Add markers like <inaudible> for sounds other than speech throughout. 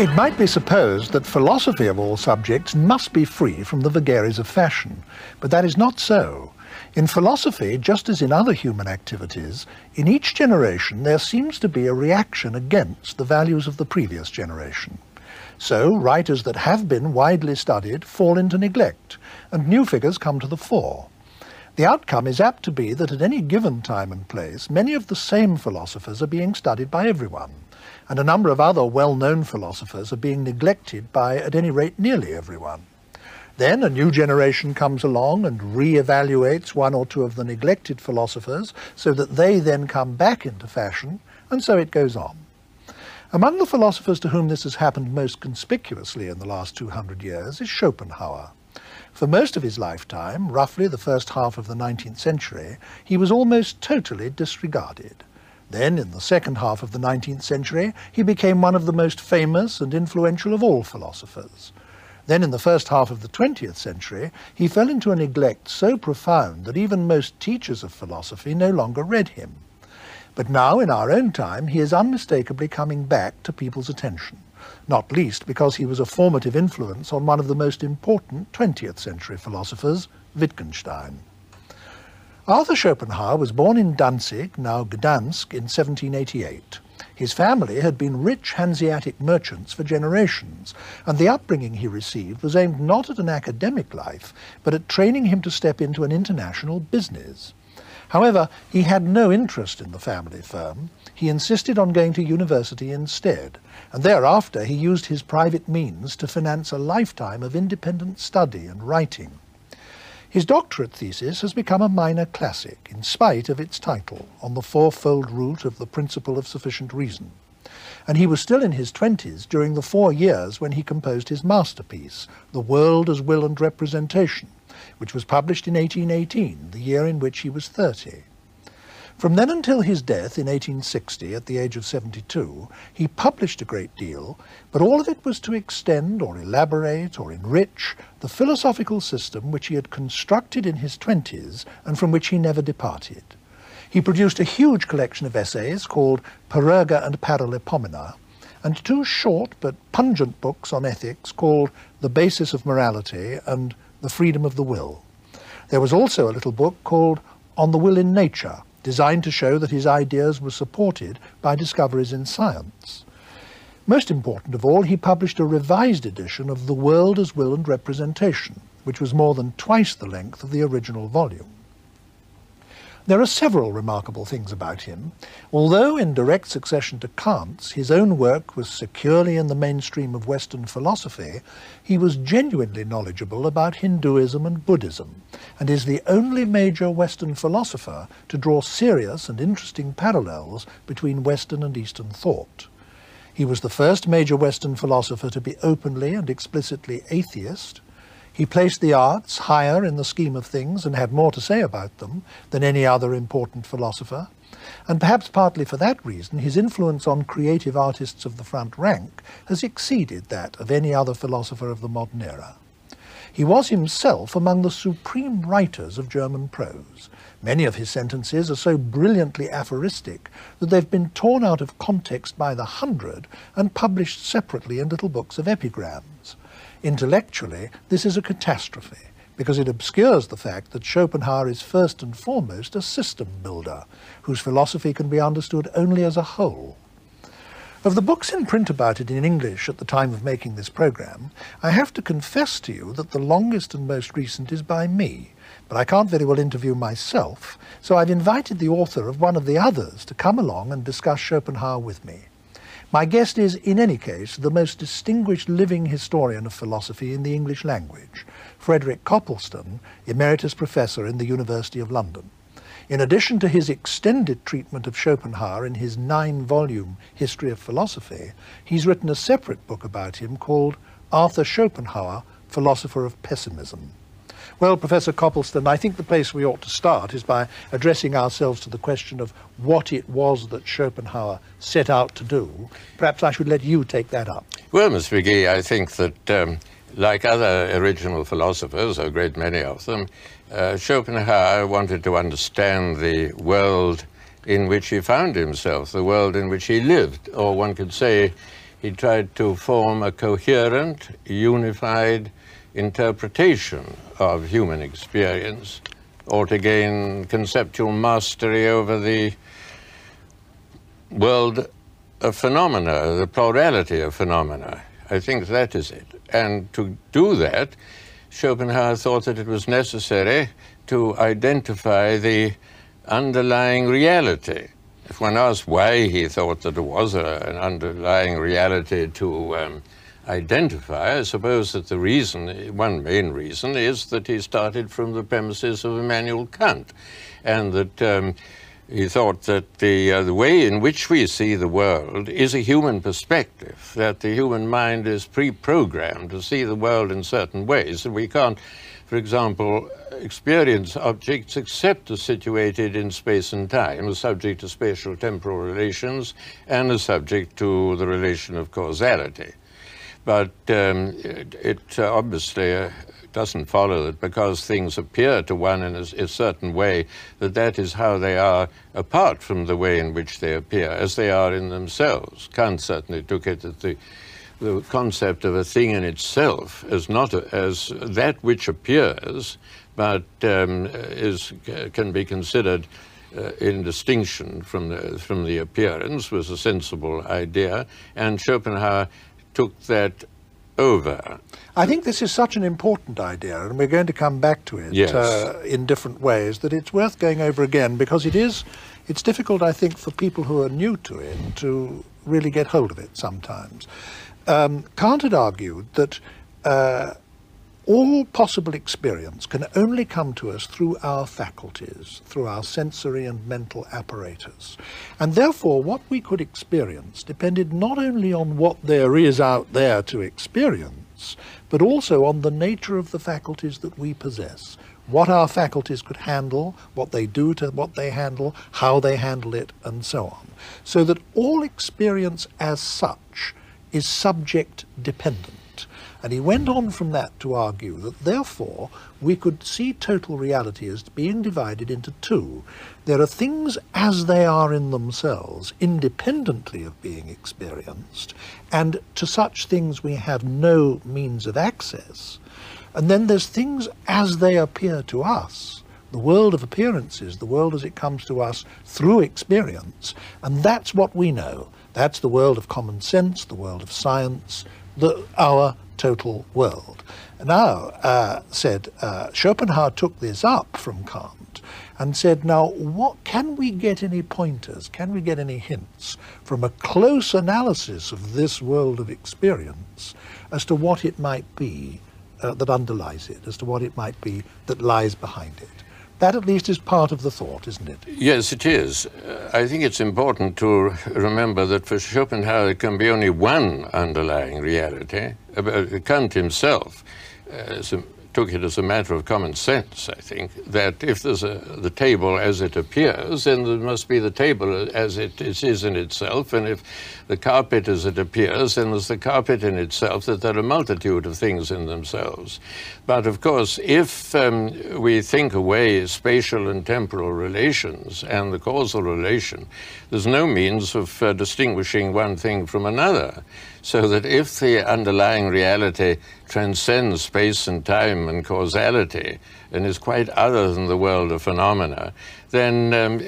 It might be supposed that philosophy of all subjects must be free from the vagaries of fashion, but that is not so. In philosophy, just as in other human activities, in each generation there seems to be a reaction against the values of the previous generation. So writers that have been widely studied fall into neglect, and new figures come to the fore. The outcome is apt to be that at any given time and place, many of the same philosophers are being studied by everyone and a number of other well-known philosophers are being neglected by, at any rate, nearly everyone. Then a new generation comes along and re-evaluates one or two of the neglected philosophers so that they then come back into fashion, and so it goes on. Among the philosophers to whom this has happened most conspicuously in the last 200 years is Schopenhauer. For most of his lifetime, roughly the first half of the 19th century, he was almost totally disregarded. Then, in the second half of the 19th century, he became one of the most famous and influential of all philosophers. Then, in the first half of the 20th century, he fell into a neglect so profound that even most teachers of philosophy no longer read him. But now, in our own time, he is unmistakably coming back to people's attention, not least because he was a formative influence on one of the most important 20th century philosophers, Wittgenstein. Arthur Schopenhauer was born in Danzig, now Gdansk, in 1788. His family had been rich Hanseatic merchants for generations, and the upbringing he received was aimed not at an academic life, but at training him to step into an international business. However, he had no interest in the family firm. He insisted on going to university instead, and thereafter he used his private means to finance a lifetime of independent study and writing. His doctorate thesis has become a minor classic, in spite of its title, On the Fourfold Root of the Principle of Sufficient Reason. And he was still in his twenties during the four years when he composed his masterpiece, The World as Will and Representation, which was published in 1818, the year in which he was thirty. From then until his death in 1860, at the age of 72, he published a great deal, but all of it was to extend or elaborate or enrich the philosophical system which he had constructed in his twenties and from which he never departed. He produced a huge collection of essays called Parerga and Paralipomena, and two short but pungent books on ethics called The Basis of Morality and The Freedom of the Will. There was also a little book called On the Will in Nature, designed to show that his ideas were supported by discoveries in science. Most important of all, he published a revised edition of The World as Will and Representation, which was more than twice the length of the original volume. There are several remarkable things about him. Although in direct succession to Kant's, his own work was securely in the mainstream of Western philosophy, he was genuinely knowledgeable about Hinduism and Buddhism, and is the only major Western philosopher to draw serious and interesting parallels between Western and Eastern thought. He was the first major Western philosopher to be openly and explicitly atheist, he placed the arts higher in the scheme of things and had more to say about them than any other important philosopher. And perhaps partly for that reason, his influence on creative artists of the front rank has exceeded that of any other philosopher of the modern era. He was himself among the supreme writers of German prose. Many of his sentences are so brilliantly aphoristic that they've been torn out of context by the hundred and published separately in little books of epigrams. Intellectually, this is a catastrophe because it obscures the fact that Schopenhauer is first and foremost a system builder whose philosophy can be understood only as a whole. Of the books in print about it in English at the time of making this programme, I have to confess to you that the longest and most recent is by me, but I can't very well interview myself, so I've invited the author of one of the others to come along and discuss Schopenhauer with me. My guest is, in any case, the most distinguished living historian of philosophy in the English language, Frederick Copleston, Emeritus Professor in the University of London. In addition to his extended treatment of Schopenhauer in his nine-volume History of Philosophy, he's written a separate book about him called Arthur Schopenhauer, Philosopher of Pessimism. Well, Professor Copleston, I think the place we ought to start is by addressing ourselves to the question of what it was that Schopenhauer set out to do. Perhaps I should let you take that up. Well, Mr. Magee, I think that, um, like other original philosophers, a great many of them, uh, Schopenhauer wanted to understand the world in which he found himself, the world in which he lived, or one could say he tried to form a coherent, unified interpretation of human experience, or to gain conceptual mastery over the world of phenomena, the plurality of phenomena. I think that is it. And to do that, Schopenhauer thought that it was necessary to identify the underlying reality. If one asks why he thought that there was a, an underlying reality to um, identify, I suppose that the reason, one main reason, is that he started from the premises of Immanuel Kant, and that um, he thought that the, uh, the way in which we see the world is a human perspective, that the human mind is pre-programmed to see the world in certain ways, and we can't, for example, experience objects except as situated in space and time, as subject to spatial temporal relations, and as subject to the relation of causality. But um, it, it uh, obviously uh, doesn't follow that because things appear to one in a, a, certain way, that that is how they are apart from the way in which they appear, as they are in themselves. Kant certainly took it that the, the concept of a thing in itself as not a, as that which appears, but um, is, can be considered uh, in distinction from the, from the appearance was a sensible idea, and Schopenhauer took that over. I think this is such an important idea, and we're going to come back to it yes. uh, in different ways, that it's worth going over again because it is, it's difficult, I think, for people who are new to it to really get hold of it sometimes. Um, Kant had argued that uh, all possible experience can only come to us through our faculties, through our sensory and mental apparatus. And therefore, what we could experience depended not only on what there is out there to experience, but also on the nature of the faculties that we possess. What our faculties could handle, what they do to what they handle, how they handle it, and so on. So that all experience as such is subject dependent. And he went on from that to argue that therefore we could see total reality as being divided into two. There are things as they are in themselves, independently of being experienced, and to such things we have no means of access. And then there's things as they appear to us, the world of appearances, the world as it comes to us through experience, and that's what we know. That's the world of common sense, the world of science, the, our total world. Now, uh, said uh, Schopenhauer took this up from Kant and said, now, what can we get any pointers? Can we get any hints from a close analysis of this world of experience as to what it might be uh, that underlies it, as to what it might be that lies behind it? That at least is part of the thought, isn't it? Yes, it is. Uh, I think it's important to remember that for Schopenhauer there can be only one underlying reality. Uh, Kant himself uh, took it as a matter of common sense, I think, that if there's a, the table as it appears, then there must be the table as it is in itself, and if the carpet as it appears, then there's the carpet in itself, that there are a multitude of things in themselves. But of course, if um, we think away spatial and temporal relations and the causal relation, there's no means of uh, distinguishing one thing from another. So that if the underlying reality transcends space and time and causality and is quite other than the world of phenomena, then um,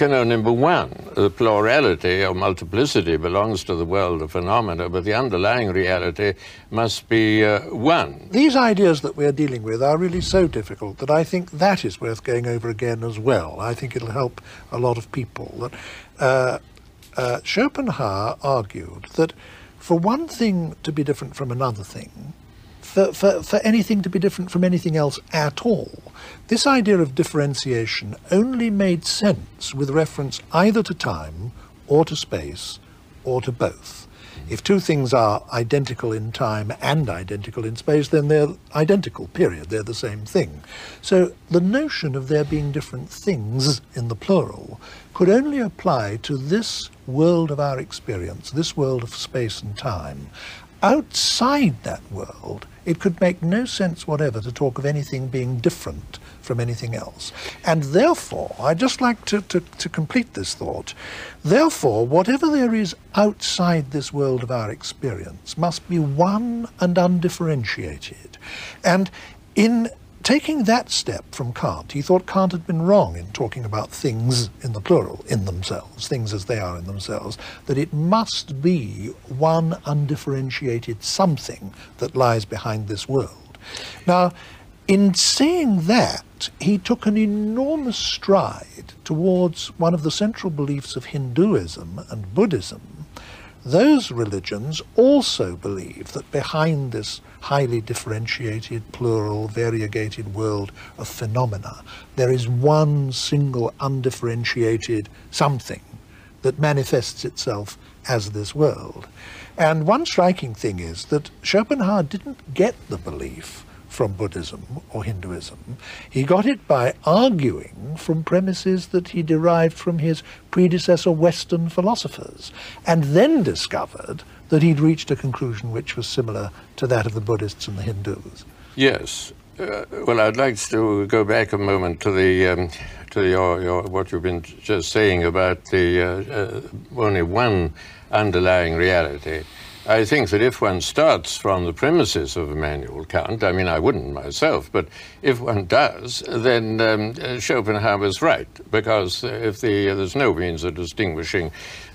only number one, the plurality or multiplicity belongs to the world of phenomena, but the underlying reality must be uh, one. These ideas that we're dealing with are really so difficult that I think that is worth going over again as well. I think it'll help a lot of people. That uh, uh, Schopenhauer argued that for one thing to be different from another thing, for, for, for anything to be different from anything else at all, this idea of differentiation only made sense with reference either to time or to space or to both. If two things are identical in time and identical in space, then they're identical, period. They're the same thing. So the notion of there being different things in the plural could only apply to this world of our experience, this world of space and time, outside that world, it could make no sense whatever to talk of anything being different from anything else. And therefore, I'd just like to, to, to complete this thought. Therefore, whatever there is outside this world of our experience must be one and undifferentiated. And in taking that step from Kant, he thought Kant had been wrong in talking about things in the plural, in themselves, things as they are in themselves, that it must be one undifferentiated something that lies behind this world. Now, in saying that, he took an enormous stride towards one of the central beliefs of Hinduism and Buddhism. Those religions also believe that behind this highly differentiated, plural, variegated world of phenomena, there is one single undifferentiated something that manifests itself as this world. And one striking thing is that Schopenhauer didn't get the belief from Buddhism or Hinduism. He got it by arguing from premises that he derived from his predecessor Western philosophers, and then discovered that he'd reached a conclusion which was similar to that of the Buddhists and the Hindus. Yes. Uh, well, I'd like to go back a moment to the um, to your, your, what you've been just saying about the uh, uh, only one underlying reality. I think that if one starts from the premises of Immanuel Kant, I mean, I wouldn't myself, but if one does, then um, Schopenhauer was right, because if the, there's no means of distinguishing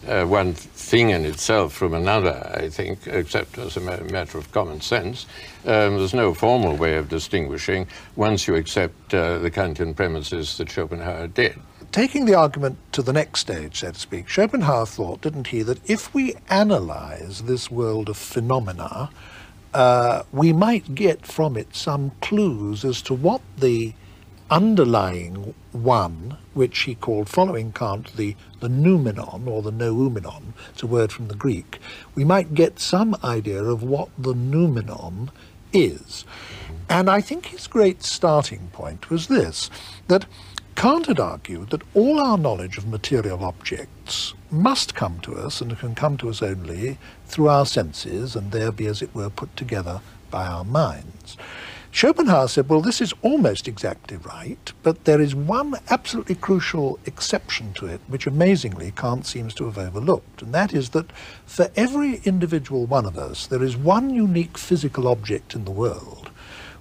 uh, one thing in itself from another, I think, except as a matter of common sense, um, there's no formal way of distinguishing once you accept uh, the Kantian premises that Schopenhauer did taking the argument to the next stage, so to speak, Schopenhauer thought, didn't he, that if we analyze this world of phenomena, uh, we might get from it some clues as to what the underlying one, which he called, following Kant, the, the noumenon or the noumenon, it's a word from the Greek, we might get some idea of what the noumenon is. And I think his great starting point was this, that Kant had argued that all our knowledge of material objects must come to us and can come to us only through our senses and there be, as it were, put together by our minds. Schopenhauer said, well, this is almost exactly right, but there is one absolutely crucial exception to it, which amazingly Kant seems to have overlooked, and that is that for every individual one of us, there is one unique physical object in the world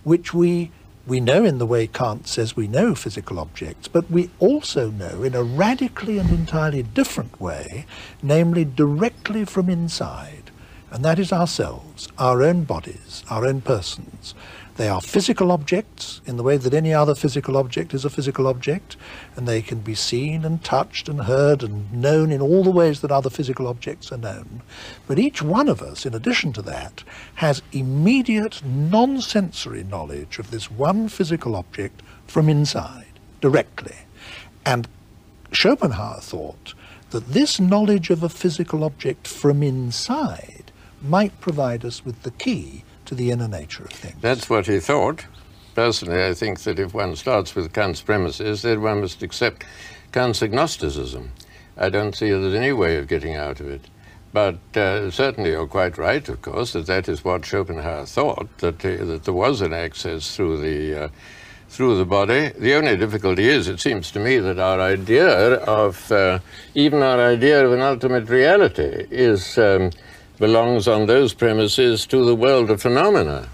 which we we know in the way Kant says we know physical objects, but we also know in a radically and entirely different way, namely directly from inside. And that is ourselves, our own bodies, our own persons. They are physical objects in the way that any other physical object is a physical object, and they can be seen and touched and heard and known in all the ways that other physical objects are known. But each one of us, in addition to that, has immediate non-sensory knowledge of this one physical object from inside, directly. And Schopenhauer thought that this knowledge of a physical object from inside might provide us with the key to the inner nature of things. That's what he thought. Personally, I think that if one starts with Kant's premises, then one must accept Kant's agnosticism. I don't see there's any way of getting out of it. But uh, certainly you're quite right, of course, that that is what Schopenhauer thought, that, uh, that there was an access through the, uh, through the body. The only difficulty is, it seems to me, that our idea of, uh, even our idea of an ultimate reality is um, belongs on those premises to the world of phenomena.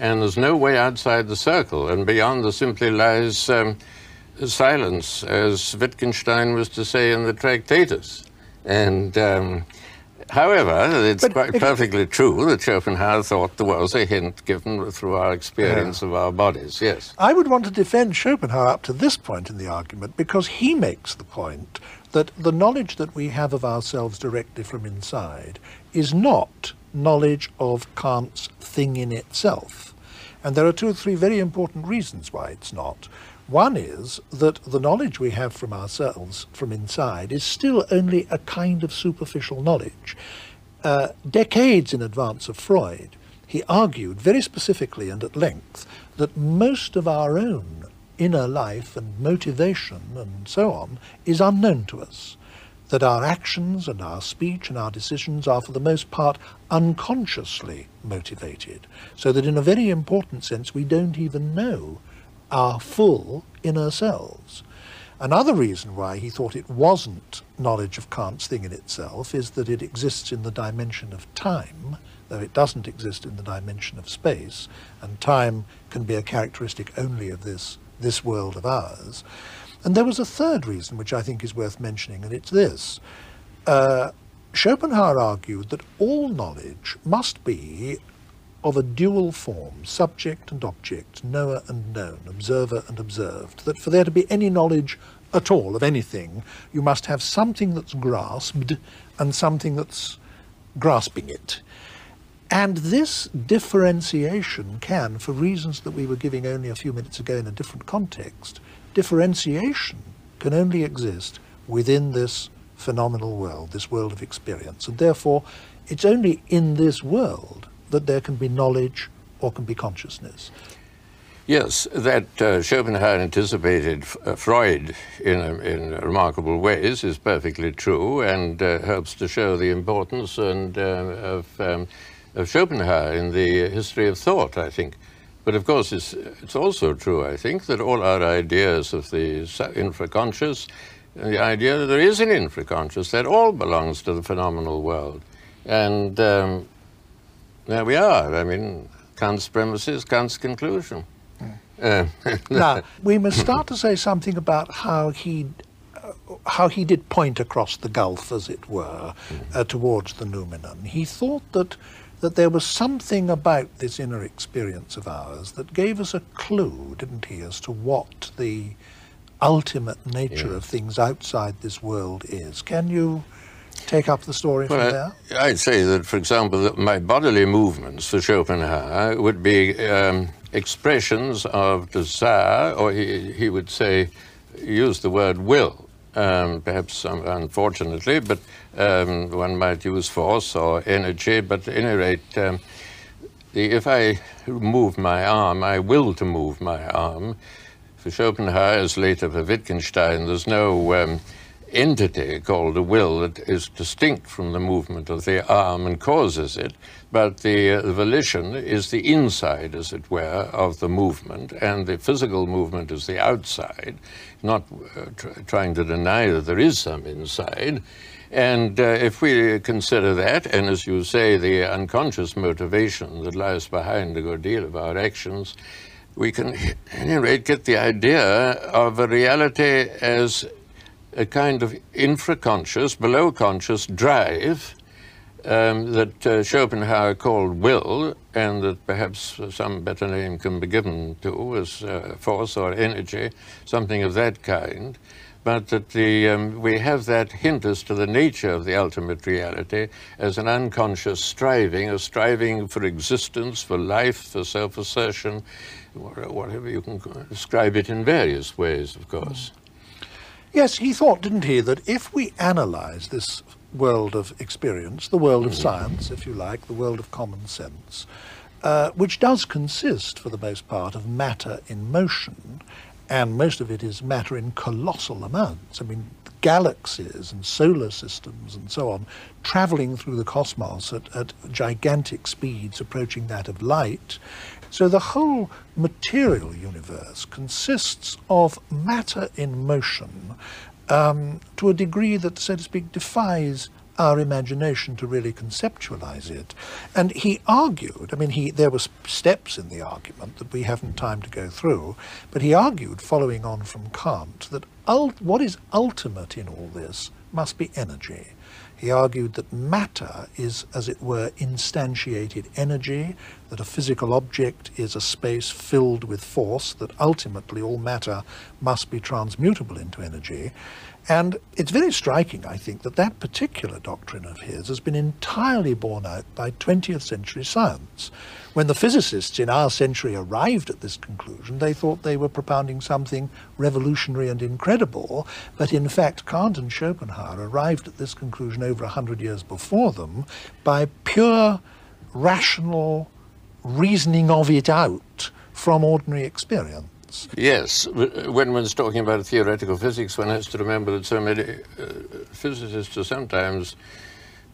And there's no way outside the circle, and beyond there simply lies um, silence, as Wittgenstein was to say in the Tractatus. And um, However, it's but quite perfectly true that Schopenhauer thought there was a hint given through our experience yeah. of our bodies, yes. I would want to defend Schopenhauer up to this point in the argument because he makes the point that the knowledge that we have of ourselves directly from inside is not knowledge of Kant's thing in itself. And there are two or three very important reasons why it's not. One is that the knowledge we have from ourselves from inside is still only a kind of superficial knowledge. Uh, decades in advance of Freud, he argued very specifically and at length that most of our own inner life and motivation and so on is unknown to us. That our actions and our speech and our decisions are for the most part unconsciously motivated, so that in a very important sense we don't even know our full inner selves. Another reason why he thought it wasn't knowledge of Kant's thing in itself is that it exists in the dimension of time, though it doesn't exist in the dimension of space, and time can be a characteristic only of this, this world of ours. And there was a third reason which I think is worth mentioning, and it's this. Uh, Schopenhauer argued that all knowledge must be of a dual form, subject and object, knower and known, observer and observed, that for there to be any knowledge at all of anything, you must have something that's grasped and something that's grasping it. And this differentiation can, for reasons that we were giving only a few minutes ago in a different context, differentiation can only exist within this phenomenal world, this world of experience. And therefore, it's only in this world that there can be knowledge or can be consciousness. Yes, that uh, Schopenhauer anticipated uh, Freud in, in remarkable ways is perfectly true and uh, helps to show the importance and, uh, of, um, of Schopenhauer in the history of thought, I think. But of course, it's, it's also true, I think, that all our ideas of the infraconscious, the idea that there is an infraconscious, that all belongs to the phenomenal world. And um, there we are. I mean, Kant's premises, Kant's conclusion. Uh, <laughs> now, we must start to say something about how he uh, how he did point across the gulf, as it were, uh, towards the noumenon. He thought that that there was something about this inner experience of ours that gave us a clue, didn't he, as to what the ultimate nature yeah. of things outside this world is. Can you take up the story well, from there? I'd say that, for example, that my bodily movements for Schopenhauer would be um, expressions of desire, or he, he would say, use the word will, um, perhaps unfortunately, but um, one might use force or energy, but at any rate, um, if I move my arm, I will to move my arm. For Schopenhauer, as later for Wittgenstein, there's no um, entity called a will that is distinct from the movement of the arm and causes it, but the, uh, the, volition is the inside, as it were, of the movement, and the physical movement is the outside, not uh, tr trying to deny that there is some inside. And uh, if we consider that, and as you say, the unconscious motivation that lies behind a good deal of our actions, we can, at any rate, get the idea of a reality as a kind of infraconscious, below conscious drive um, that uh, Schopenhauer called will, and that perhaps some better name can be given to as uh, force or energy, something of that kind. But that the, um, we have that hint as to the nature of the ultimate reality as an unconscious striving, a striving for existence, for life, for self assertion, whatever you can describe it in various ways, of course. Yes, he thought, didn't he, that if we analyse this world of experience, the world of mm-hmm. science, if you like, the world of common sense, uh, which does consist, for the most part, of matter in motion, and most of it is matter in colossal amounts. I mean, galaxies and solar systems and so on, travelling through the cosmos at, at gigantic speeds approaching that of light, so the whole material universe consists of matter in motion um, to a degree that, so to speak, defies our imagination to really conceptualize it. And he argued, I mean, he, there were steps in the argument that we haven't time to go through, but he argued, following on from Kant, that what is ultimate in all this must be energy. He argued that matter is, as it were, instantiated energy, that a physical object is a space filled with force, that ultimately all matter must be transmutable into energy. And it's very striking, I think, that that particular doctrine of his has been entirely borne out by 20th century science. When the physicists in our century arrived at this conclusion, they thought they were propounding something revolutionary and incredible, but in fact Kant and Schopenhauer arrived at this conclusion over hundred years before them by pure rational reasoning of it out from ordinary experience. Yes, when one's talking about theoretical physics, one has to remember that so many uh, physicists are sometimes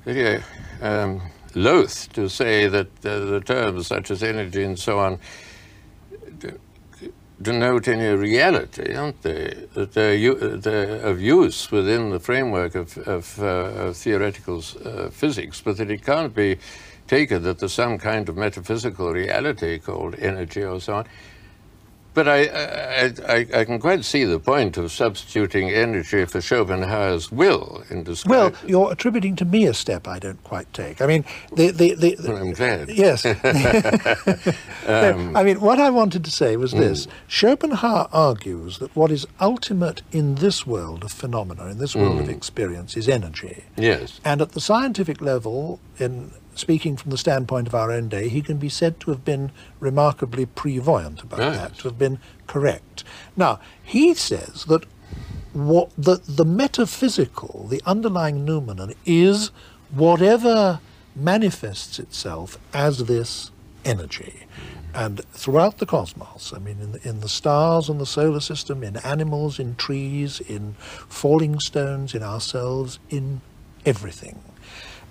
very um, loath to say that uh, the terms such as energy and so on denote any reality, aren't they? That they're, they're, of use within the framework of, of, uh, of theoretical uh, physics, but that it can't be taken that there's some kind of metaphysical reality called energy or so on. But I, I, I, can quite see the point of substituting energy for Schopenhauer's will in describing. Well, you're attributing to me a step I don't quite take. I mean, the the, the, well, I'm glad. Yes. <laughs> um, <laughs> I mean, what I wanted to say was this: mm. Schopenhauer argues that what is ultimate in this world of phenomena, in this world mm. of experience, is energy. Yes. And at the scientific level, in speaking from the standpoint of our own day, he can be said to have been remarkably prevoyant about that, to have been correct. Now, he says that what the, the metaphysical, the underlying noumenon, is whatever manifests itself as this energy. And throughout the cosmos, I mean, in the, in the stars and the solar system, in animals, in trees, in falling stones, in ourselves, in everything.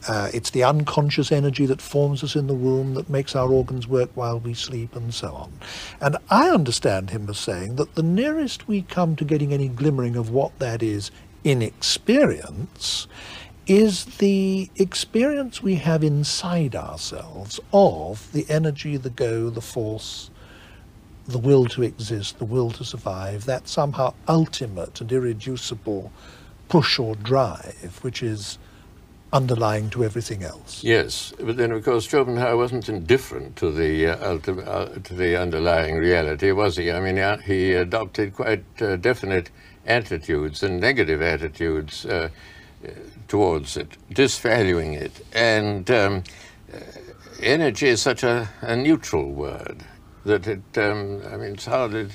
Uh, it's the unconscious energy that forms us in the womb that makes our organs work while we sleep and so on. And I understand him as saying that the nearest we come to getting any glimmering of what that is in experience is the experience we have inside ourselves of the energy, the go, the force, the will to exist, the will to survive, that somehow ultimate and irreducible push or drive, which is underlying to everything else. Yes, but then of course Schopenhauer wasn't indifferent to the uh, uh, to the underlying reality, was he? I mean, he adopted quite uh, definite attitudes and negative attitudes uh, towards it, disvaluing it, and um, uh, energy is such a, a, neutral word that it. Um, I mean, it's hard to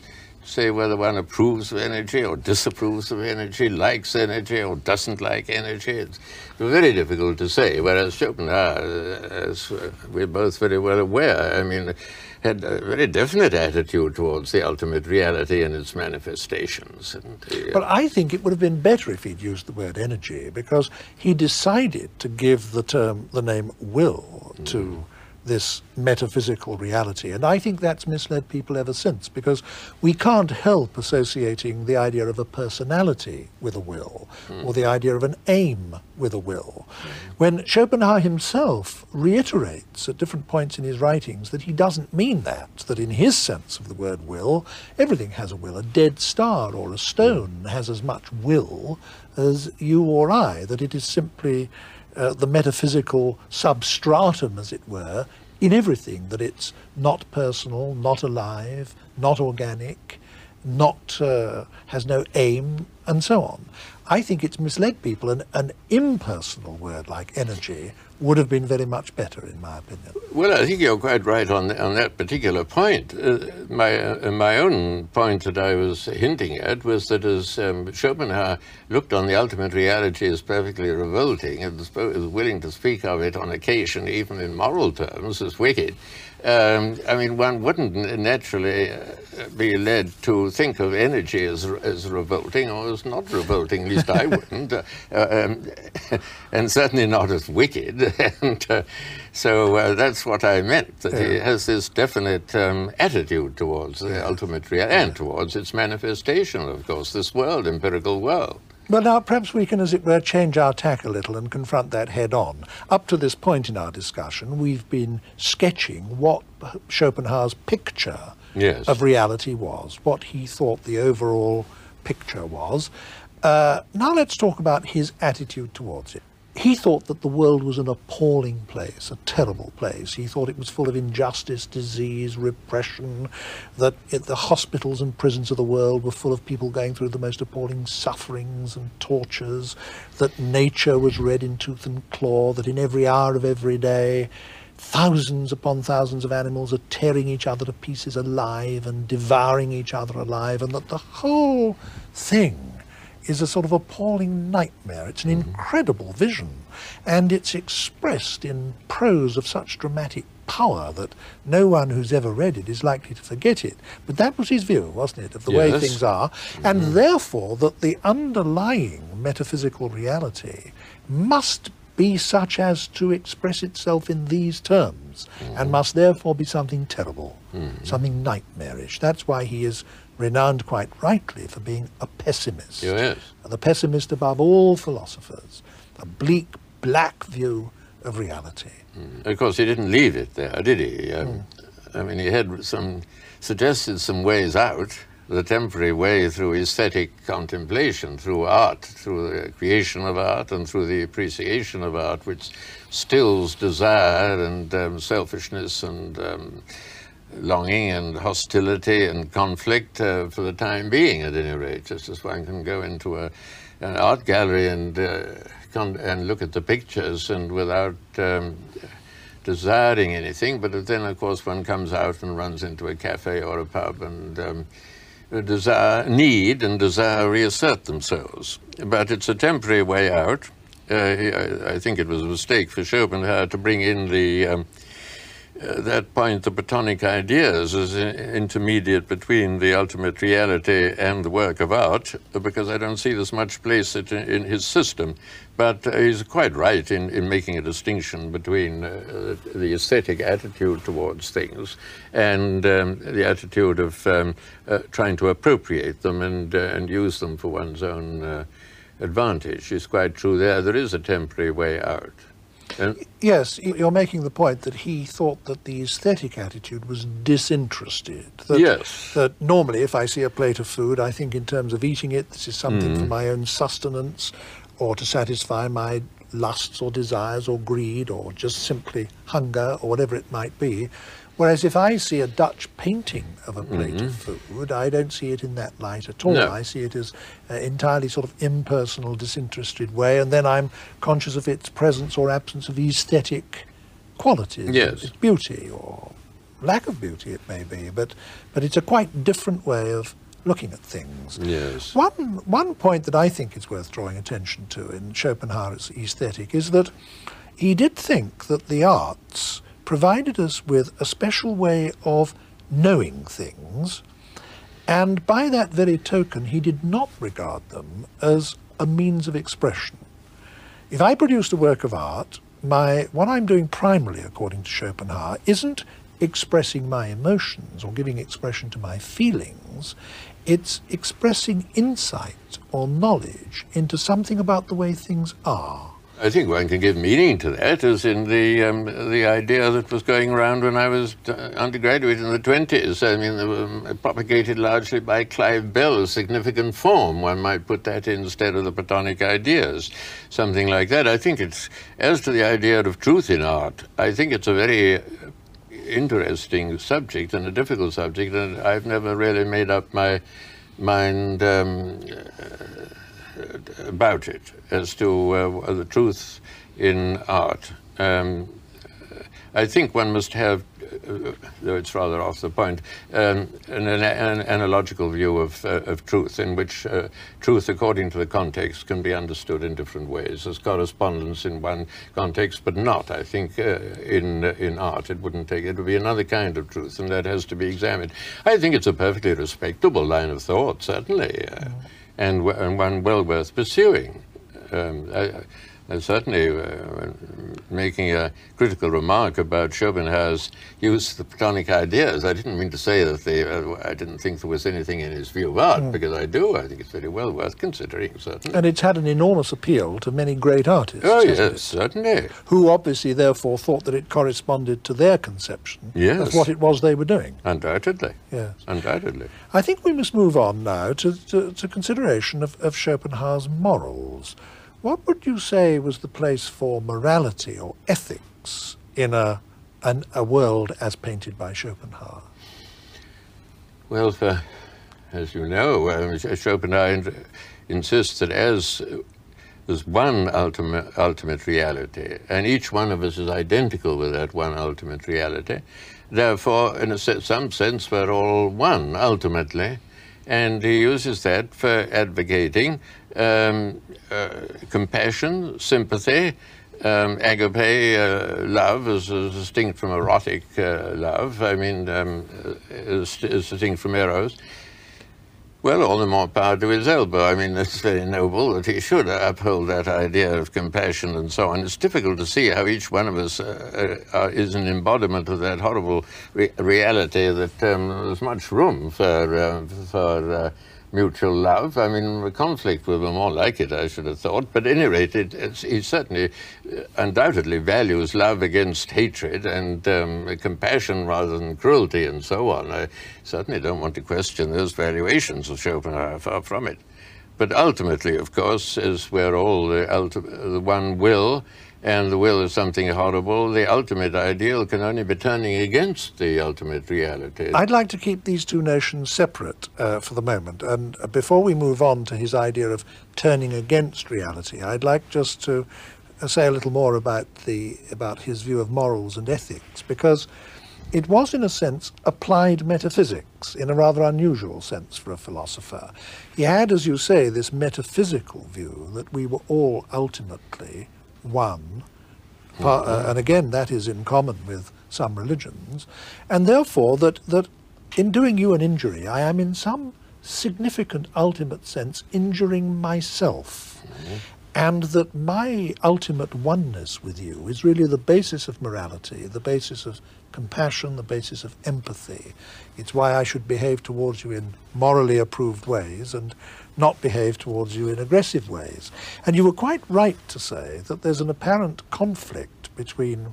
say whether one approves of energy or disapproves of energy, likes energy or doesn't like energy. It's very difficult to say, whereas Schopenhauer, as we're both very well aware, I mean, had a very definite attitude towards the ultimate reality and its manifestations. And, uh, but I think it would have been better if he'd used the word energy, because he decided to give the term, the name will, to mm this metaphysical reality. And I think that's misled people ever since because we can't help associating the idea of a personality with a will mm. or the idea of an aim with a will. Mm. When Schopenhauer himself reiterates at different points in his writings that he doesn't mean that, that in his sense of the word will, everything has a will. A dead star or a stone mm. has as much will as you or I, that it is simply uh, the metaphysical substratum, as it were, in everything, that it's not personal, not alive, not organic, not uh, has no aim, and so on. I think it's misled people. An, an impersonal word like energy would have been very much better, in my opinion. Well, I think you're quite right on, on that particular point. Uh, my, uh, my own point that I was hinting at was that as um, Schopenhauer looked on the ultimate reality as perfectly revolting and was willing to speak of it on occasion, even in moral terms, as wicked, um, I mean, one wouldn't naturally uh, be led to think of energy as, as revolting or as not revolting, at least I <laughs> wouldn't, uh, um, <laughs> and certainly not as wicked. <laughs> and uh, so uh, that's what I meant, that yeah. he has this definite um, attitude towards the ultimate reality and towards its manifestation, of course, this world, empirical world. Well, now perhaps we can, as it were, change our tack a little and confront that head on. Up to this point in our discussion, we've been sketching what Schopenhauer's picture yes. of reality was, what he thought the overall picture was. Uh, now let's talk about his attitude towards it he thought that the world was an appalling place, a terrible place. He thought it was full of injustice, disease, repression, that it, the hospitals and prisons of the world were full of people going through the most appalling sufferings and tortures, that nature was red in tooth and claw, that in every hour of every day, thousands upon thousands of animals are tearing each other to pieces alive and devouring each other alive, and that the whole thing is a sort of appalling nightmare. It's an mm-hmm. incredible vision, and it's expressed in prose of such dramatic power that no one who's ever read it is likely to forget it. But that was his view, wasn't it, of the way things are, and mm-hmm. therefore that the underlying metaphysical reality must be such as to express itself in these terms, and mm-hmm. must therefore be something terrible, mm-hmm. something nightmarish. That's why he is renowned quite rightly for being a pessimist Yes. the pessimist above all philosophers, a bleak, black view of reality. Of course, he didn't leave it there, did he? Um, I mean, he had some suggested some ways out. The temporary way through aesthetic contemplation, through art, through the creation of art, and through the appreciation of art, which stills desire and um, selfishness and um, longing and hostility and conflict uh, for the time being, at any rate. Just as one can go into a, an art gallery and uh, and look at the pictures and without um, desiring anything, but then of course one comes out and runs into a cafe or a pub and. Um, desire, need and desire reassert themselves. But it's a temporary way out. Uh, I, I think it was a mistake for Schopenhauer to bring in the um, uh, that point, the Platonic ideas, is intermediate between the ultimate reality and the work of art, uh, because I don't see this much place it in, in his system. But uh, he's quite right in, in making a distinction between uh, the aesthetic attitude towards things and um, the attitude of um, uh, trying to appropriate them and, and use them for one's own advantage. It's quite true there. There is a temporary way out. Yes, you're making the point that he thought that the aesthetic attitude was disinterested. That, Yes. That normally, if I see a plate of food, I think in terms of eating it, this is something Mm. for my own sustenance or to satisfy my lusts or desires or greed or just simply hunger or whatever it might be. Whereas if I see a Dutch painting of a plate of food, I don't see it in that light at all. Mm-hmm. No. I see it as uh, entirely sort of impersonal, disinterested way, and then I'm conscious of its presence or absence of aesthetic qualities, Yes. its beauty or lack of beauty, it may be. But but it's a quite different way of looking at things. yes. One, one point that I think is worth drawing attention to in Schopenhauer's aesthetic is that he did think that the arts provided us with a special way of knowing things, and by that very token, he did not regard them as a means of expression. If I produced a work of art, my what I'm doing primarily, according to Schopenhauer, isn't expressing my emotions or giving expression to my feelings. It's expressing insight or knowledge into something about the way things are. I think one can give meaning to that, as in the um, the idea that was going around when I was uh, undergraduate in the twenties. I mean, were um, propagated largely by Clive Bell, significant form. One might put that instead of the Platonic ideas, something like that. I think it's as to the idea of truth in art. I think it's a very uh, interesting subject and a difficult subject, and I've never really made up my mind. Um, about it as to uh, the truth in art. Um, I think one must have, uh, though it's rather off the point, um, an, an, an analogical view of, uh, of truth, in which uh, truth, according to the context, can be understood in different ways. As correspondence in one context, but not, I think, uh, in uh, in art. It wouldn't take. It would be another kind of truth, and that has to be examined. I think it's a perfectly respectable line of thought, certainly, uh, and, w- and one well worth pursuing. Um, I, I certainly, uh, making a critical remark about Schopenhauer's use of the Platonic ideas, I didn't mean to say that they, uh, I didn't think there was anything in his view of art, because I do. I think it's very well worth considering, certainly. And it's had an enormous appeal to many great artists. oh, yes, certainly. Who obviously therefore thought that it corresponded to their conception Yes. of what it was they were doing. Undoubtedly. Yes. Undoubtedly. I think we must move on now to, to, to consideration of, of Schopenhauer's morals. What would you say was the place for morality or ethics in a, an, a world as painted by Schopenhauer? Well, for, as you know, um, Schopenhauer insists that as there's one ultimate, ultimate reality, and each one of us is identical with that one ultimate reality, therefore, in some sense, we're all one ultimately. And he uses that for advocating um, uh, compassion, sympathy, um, agape uh, love is, is, distinct from erotic uh, love. I mean, um, is, is, distinct from eros. Well, all the more power to his elbow. I mean, it's very noble that he should uphold that idea of compassion and so on. It's difficult to see how each one of us uh, uh, is an embodiment of that horrible re reality that um, there's much room for, uh, for mutual love. I mean, conflict will be more like it, I should have thought. But at any rate, it, he certainly uh, undoubtedly values love against hatred and um, compassion rather than cruelty and so on. I certainly don't want to question those valuations of Schopenhauer, far from it. But ultimately, of course, is where all the, the one will and the will is something horrible, the ultimate ideal can only be turning against the ultimate reality. I'd like to keep these two notions separate uh, for the moment. And uh, before we move on to his idea of turning against reality, I'd like just to uh, say a little more about the about his view of morals and ethics, because it was, in a sense, applied metaphysics in a rather unusual sense for a philosopher. He had, as you say, this metaphysical view that we were all ultimately one, uh, and again that is in common with some religions, and therefore that, that in doing you an injury, I am in some significant ultimate sense injuring myself. Mm-hmm. And that my ultimate oneness with you is really the basis of morality, the basis of compassion, the basis of empathy. It's why I should behave towards you in morally approved ways and not behave towards you in aggressive ways. And you were quite right to say that there's an apparent conflict between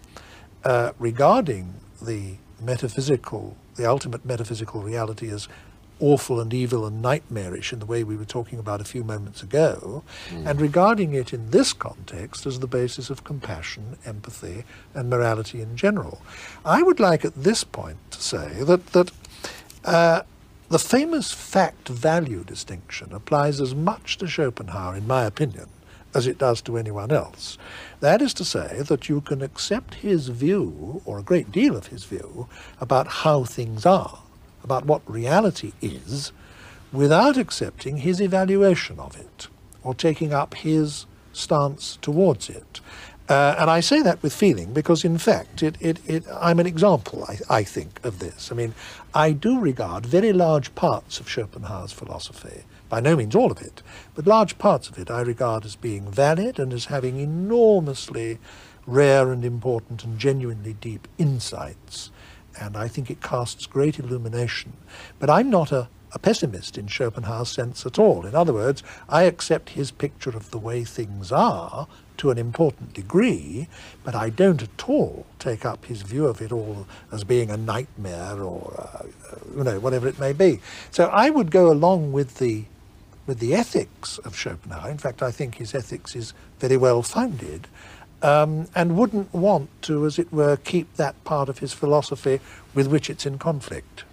uh, regarding the metaphysical, the ultimate metaphysical reality as awful and evil and nightmarish in the way we were talking about a few moments ago, mm. and regarding it in this context as the basis of compassion, empathy, and morality in general. I would like at this point to say that, that uh, the famous fact-value distinction applies as much to Schopenhauer, in my opinion, as it does to anyone else. That is to say that you can accept his view, or a great deal of his view, about how things are, about what reality is, without accepting his evaluation of it, or taking up his stance towards it. Uh, and I say that with feeling because, in fact, it, it, it, I'm an example, I, I, think, of this. I mean, I do regard very large parts of Schopenhauer's philosophy, by no means all of it, but large parts of it I regard as being valid and as having enormously rare and important and genuinely deep insights. And I think it casts great illumination. But I'm not a a pessimist in Schopenhauer's sense at all. In other words, I accept his picture of the way things are to an important degree, but I don't at all take up his view of it all as being a nightmare or, uh, you know, whatever it may be. So I would go along with the with the ethics of Schopenhauer. In fact, I think his ethics is very well founded. Um, and wouldn't want to, as it were, keep that part of his philosophy with which it's in conflict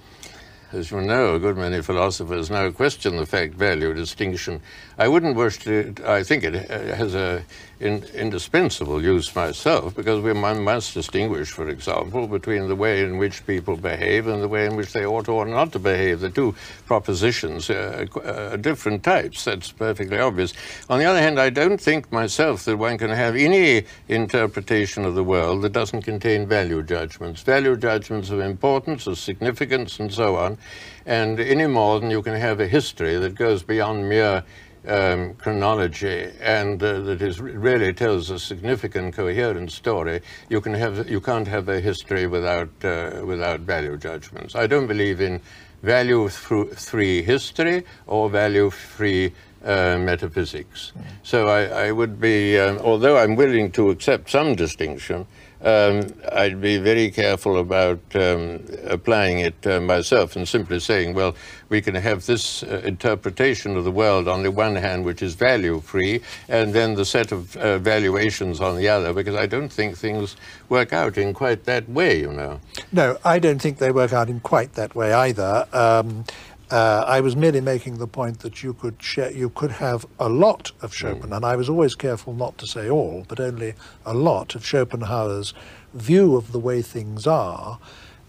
as you know, a good many philosophers now question the fact value distinction. I wouldn't wish to, I think it uh, has a in, indispensable use myself because we must distinguish, for example, between the way in which people behave and the way in which they ought or not to behave. The two propositions uh, are, uh, are different types. That's perfectly obvious. On the other hand, I don't think myself that one can have any interpretation of the world that doesn't contain value judgments. Value judgments of importance, of significance, and so on. And any more than you can have a history that goes beyond mere um, chronology and uh, that is really tells a significant, coherent story. You can have you can't have a history without uh, without value judgments. I don't believe in value-free history or value-free uh, metaphysics. So I, I, would be, um, although I'm willing to accept some distinction, um, I'd be very careful about um, applying it uh, myself and simply saying, well, we can have this uh, interpretation of the world on the one hand, which is value free, and then the set of uh, valuations on the other, because I don't think things work out in quite that way, you know. No, I don't think they work out in quite that way either. Um, uh, I was merely making the point that you could share, you could have a lot of Chopin, mm. and I was always careful not to say all, but only a lot of Schopenhauer's view of the way things are,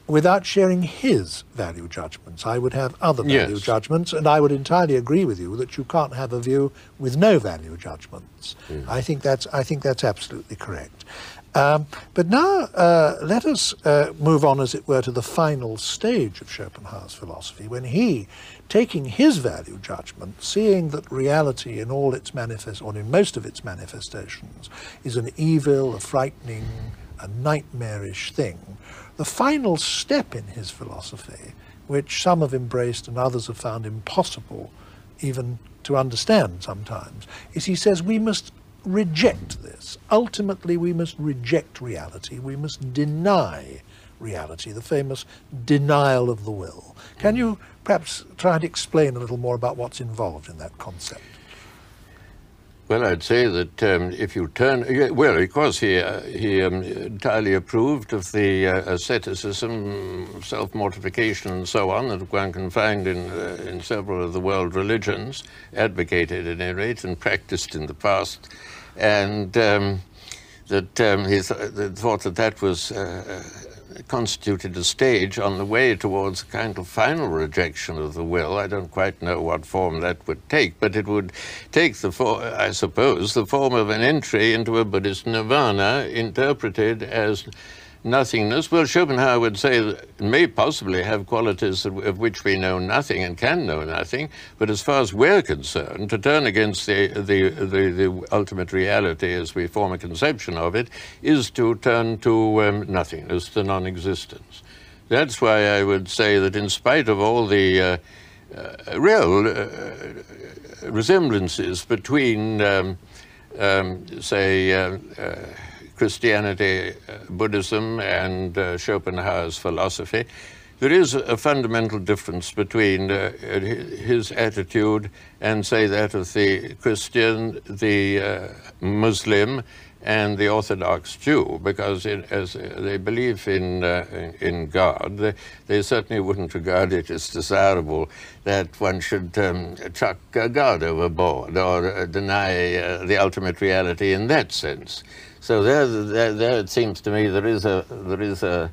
without sharing his value judgments. I would have other value Yes. judgments, and I would entirely agree with you that you can't have a view with no value judgments. I think that's I think that's absolutely correct. Um, but now uh, let us uh, move on, as it were, to the final stage of Schopenhauer's philosophy, when he, taking his value judgment, seeing that reality in all its manifest, or in most of its manifestations, is an evil, a frightening, a nightmarish thing, the final step in his philosophy, which some have embraced and others have found impossible even to understand sometimes, is he says we must reject this. Ultimately, we must reject reality. We must deny reality, the famous denial of the will. Can mm. you perhaps try and explain a little more about what's involved in that concept? Well, I'd say that um, if you turn, well, of course, he, uh, he um, entirely approved of the uh, asceticism, self mortification, and so on that one can find in, uh, in several of the world religions, advocated at any rate and practiced in the past. And um, that um, he th- thought that that was uh, constituted a stage on the way towards a kind of final rejection of the will. I don't quite know what form that would take, but it would take the form, I suppose, the form of an entry into a Buddhist nirvana interpreted as nothingness. Well, Schopenhauer would say that may possibly have qualities of, of which we know nothing and can know nothing, but as far as we're concerned, to turn against the, the, the, the ultimate reality as we form a conception of it is to turn to um, nothingness, to non existence. That's why I would say that, in spite of all the uh, uh, real uh, resemblances between, um, um, say, uh, uh, Christianity, uh, Buddhism, and uh, Schopenhauer's philosophy, there is a fundamental difference between uh, his attitude and, say, that of the Christian, the uh, Muslim, and the Orthodox Jew, because in, as they believe in uh, in God, they, they, certainly wouldn't regard it as desirable that one should um, chuck uh, God overboard or uh, deny uh, the ultimate reality in that sense. So there, there, there, it seems to me there is a there is a,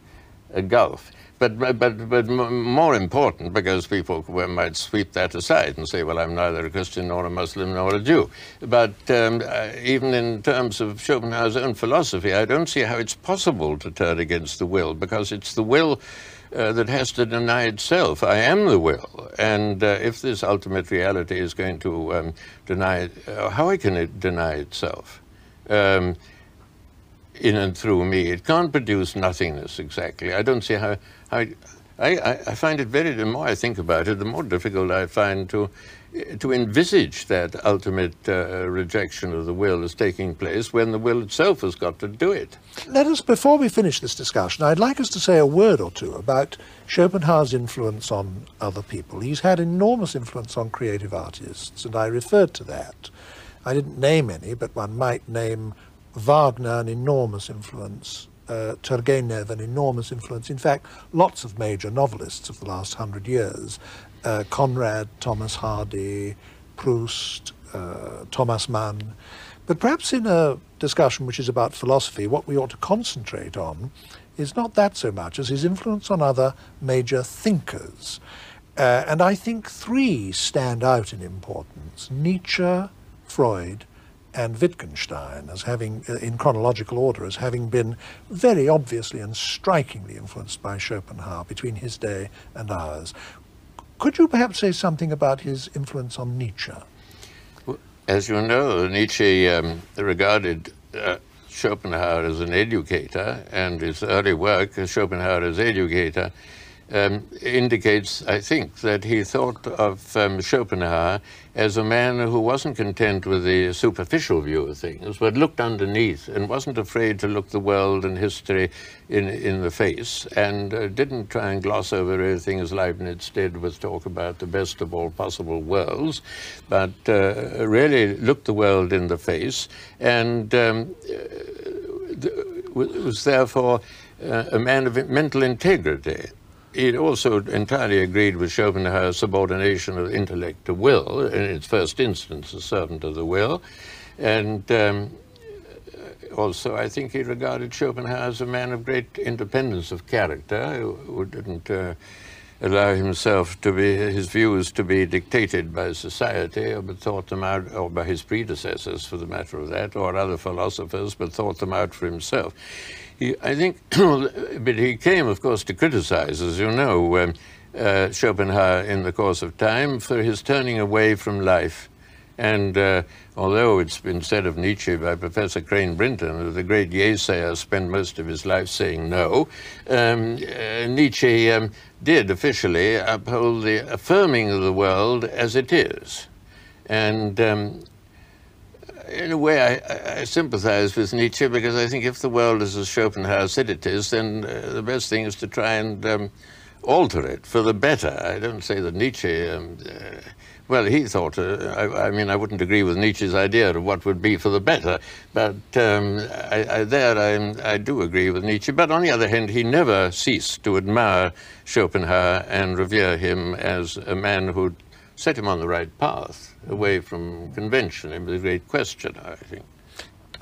a gulf. But, but, but more important, because people might sweep that aside and say, well, I'm neither a Christian nor a Muslim nor a Jew. But um, uh, even in terms of Schopenhauer's own philosophy, I don't see how it's possible to turn against the will, because it's the will uh, that has to deny itself. I am the will. And uh, if this ultimate reality is going to um, deny, uh, how can it deny itself? Um, in and through me. It can't produce nothingness exactly. I don't see how. how I, I, find it very. The more I think about it, the more difficult I find to to envisage that ultimate uh, rejection of the will as taking place when the will itself has got to do it. Let us, before we finish this discussion, I'd like us to say a word or two about Schopenhauer's influence on other people. He's had enormous influence on creative artists, and I referred to that. I didn't name any, but one might name Wagner an enormous influence, uh, Turgenev an enormous influence. In fact, lots of major novelists of the last hundred years, uh, Conrad, Thomas Hardy, Proust, uh, Thomas Mann. But perhaps in a discussion which is about philosophy, what we ought to concentrate on is not that so much as his influence on other major thinkers. Uh, and I think three stand out in importance Nietzsche, Freud, and Wittgenstein as having, uh, in chronological order, as having been very obviously and strikingly influenced by Schopenhauer between his day and ours. Could you perhaps say something about his influence on Nietzsche? As you know, Nietzsche um, regarded uh, Schopenhauer as an educator, and his early work, Schopenhauer as educator, um, indicates, I think, that he thought of um, Schopenhauer as a man who wasn't content with the superficial view of things, but looked underneath and wasn't afraid to look the world and history in, in the face, and uh, didn't try and gloss over everything as Leibniz did with talk about the best of all possible worlds, but uh, really looked the world in the face and um, was therefore uh, a man of mental integrity he also entirely agreed with Schopenhauer's subordination of intellect to will, in its first instance, a servant of the will, and um, also, I think he regarded Schopenhauer as a man of great independence of character, who, who didn't uh, allow himself to be, his views to be dictated by society, but thought them out, or by his predecessors for the matter of that, or other philosophers, but thought them out for himself. He, I think, <clears throat> but he came, of course, to criticize, as you know, um, uh, Schopenhauer in the course of time for his turning away from life. And uh, although it's been said of Nietzsche by Professor Crane Brinton that the great Yesayer spent most of his life saying no, um, uh, Nietzsche um, did officially uphold the affirming of the world as it is. And um, in a way, I, I, sympathize with Nietzsche because I think if the world is as Schopenhauer said it is, then uh, the best thing is to try and um, alter it for the better. I don't say that Nietzsche, um, uh, well, he thought, uh, I, I, mean, I wouldn't agree with Nietzsche's idea of what would be for the better, but um, I, I, there I, I do agree with Nietzsche. But on the other hand, he never ceased to admire Schopenhauer and revere him as a man who set him on the right path, away from convention. It was a great question, I think.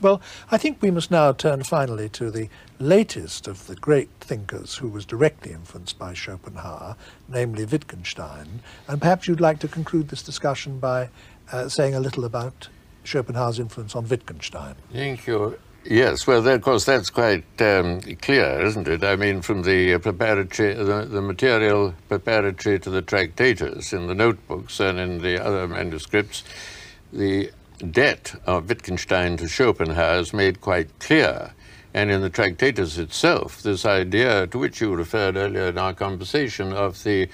Well, I think we must now turn finally to the latest of the great thinkers who was directly influenced by Schopenhauer, namely Wittgenstein. And perhaps you'd like to conclude this discussion by uh, saying a little about Schopenhauer's influence on Wittgenstein. Thank you. Yes, well, of course, that's quite um, clear, isn't it? I mean, from the preparatory, the, the, material preparatory to the Tractatus in the notebooks and in the other manuscripts, the debt of Wittgenstein to Schopenhauer is made quite clear. And in the Tractatus itself, this idea to which you referred earlier in our conversation of the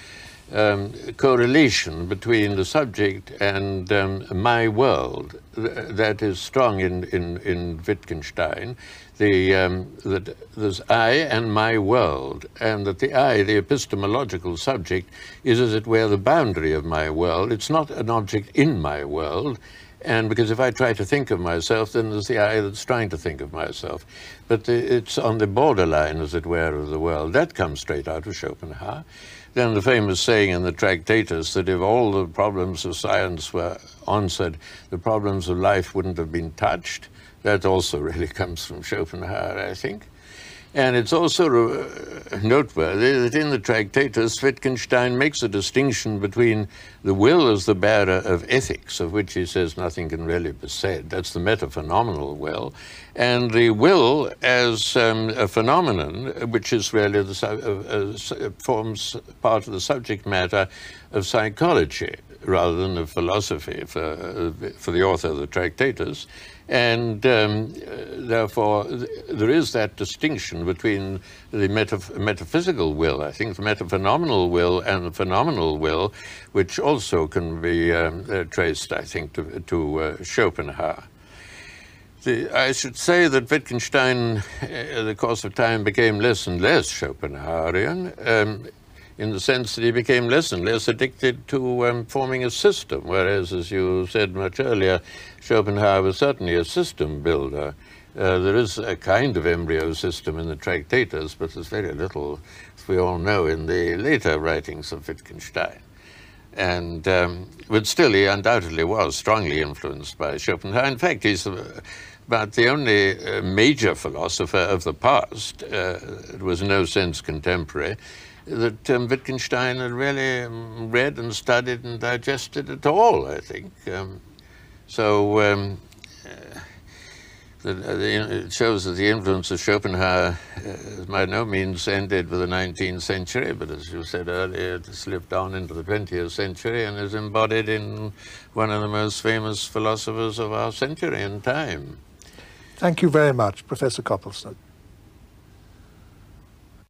um, correlation between the subject and um, my world that is strong in, in, in Wittgenstein. The, um, that there's I and my world, and that the I, the epistemological subject, is as it were the boundary of my world. It's not an object in my world, and because if I try to think of myself, then there's the I that's trying to think of myself. But it's on the borderline, as it were, of the world. That comes straight out of Schopenhauer. Then the famous saying in the Tractatus that if all the problems of science were answered, the problems of life wouldn't have been touched. That also <laughs> really comes from Schopenhauer, I think. And it's also uh, noteworthy that in the Tractatus, Wittgenstein makes a distinction between the will as the bearer of ethics, of which he says nothing can really be said. That's the metaphenomenal will. And the will as um, a phenomenon, which is really the, uh, uh, forms part of the subject matter of psychology rather than of philosophy for, uh, for the author of the Tractatus. And um, therefore, there is that distinction between the metaph metaphysical will, I think, the metaphenomenal will and the phenomenal will, which also can be um, uh, traced, I think, to, to uh, Schopenhauer. The, I should say that Wittgenstein, uh, in the course of time, became less and less Schopenhauerian. Um, in the sense that he became less and less addicted to um, forming a system, whereas, as you said much earlier, Schopenhauer was certainly a system builder. Uh, there is a kind of embryo system in the Tractatus, but there's very little, as we all know, in the later writings of Wittgenstein. And, um, but still, he undoubtedly was strongly influenced by Schopenhauer. In fact, he's uh, about the only uh, major philosopher of the past, uh, it was in no sense contemporary, that um, Wittgenstein had really um, read and studied and digested at all, I think. Um, so um, uh, the, uh, the, it shows that the influence of Schopenhauer uh, by no means ended with the 19th century, but as you said earlier, it slipped on into the 20th century and is embodied in one of the most famous philosophers of our century and time. Thank you very much, Professor Copleston.